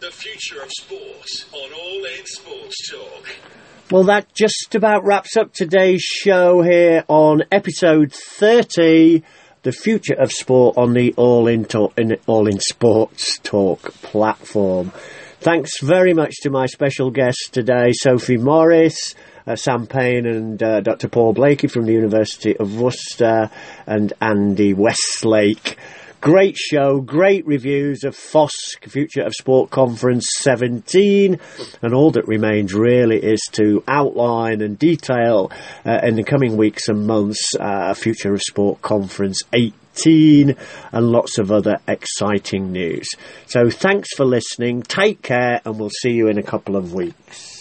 the future of sport on All In Sports Talk. Well, that just about wraps up today's show here on episode 30, the future of sport on the All In, Talk, in, All In Sports Talk platform. Thanks very much to my special guests today, Sophie Morris, uh, Sam Payne and uh, Dr. Paul Blakey from the University of Worcester and Andy Westlake. Great show, great reviews of FOSC, Future of Sport Conference 17, and all that remains really is to outline and detail uh, in the coming weeks and months uh, Future of Sport Conference 18 and lots of other exciting news. So thanks for listening, take care, and we'll see you in a couple of weeks.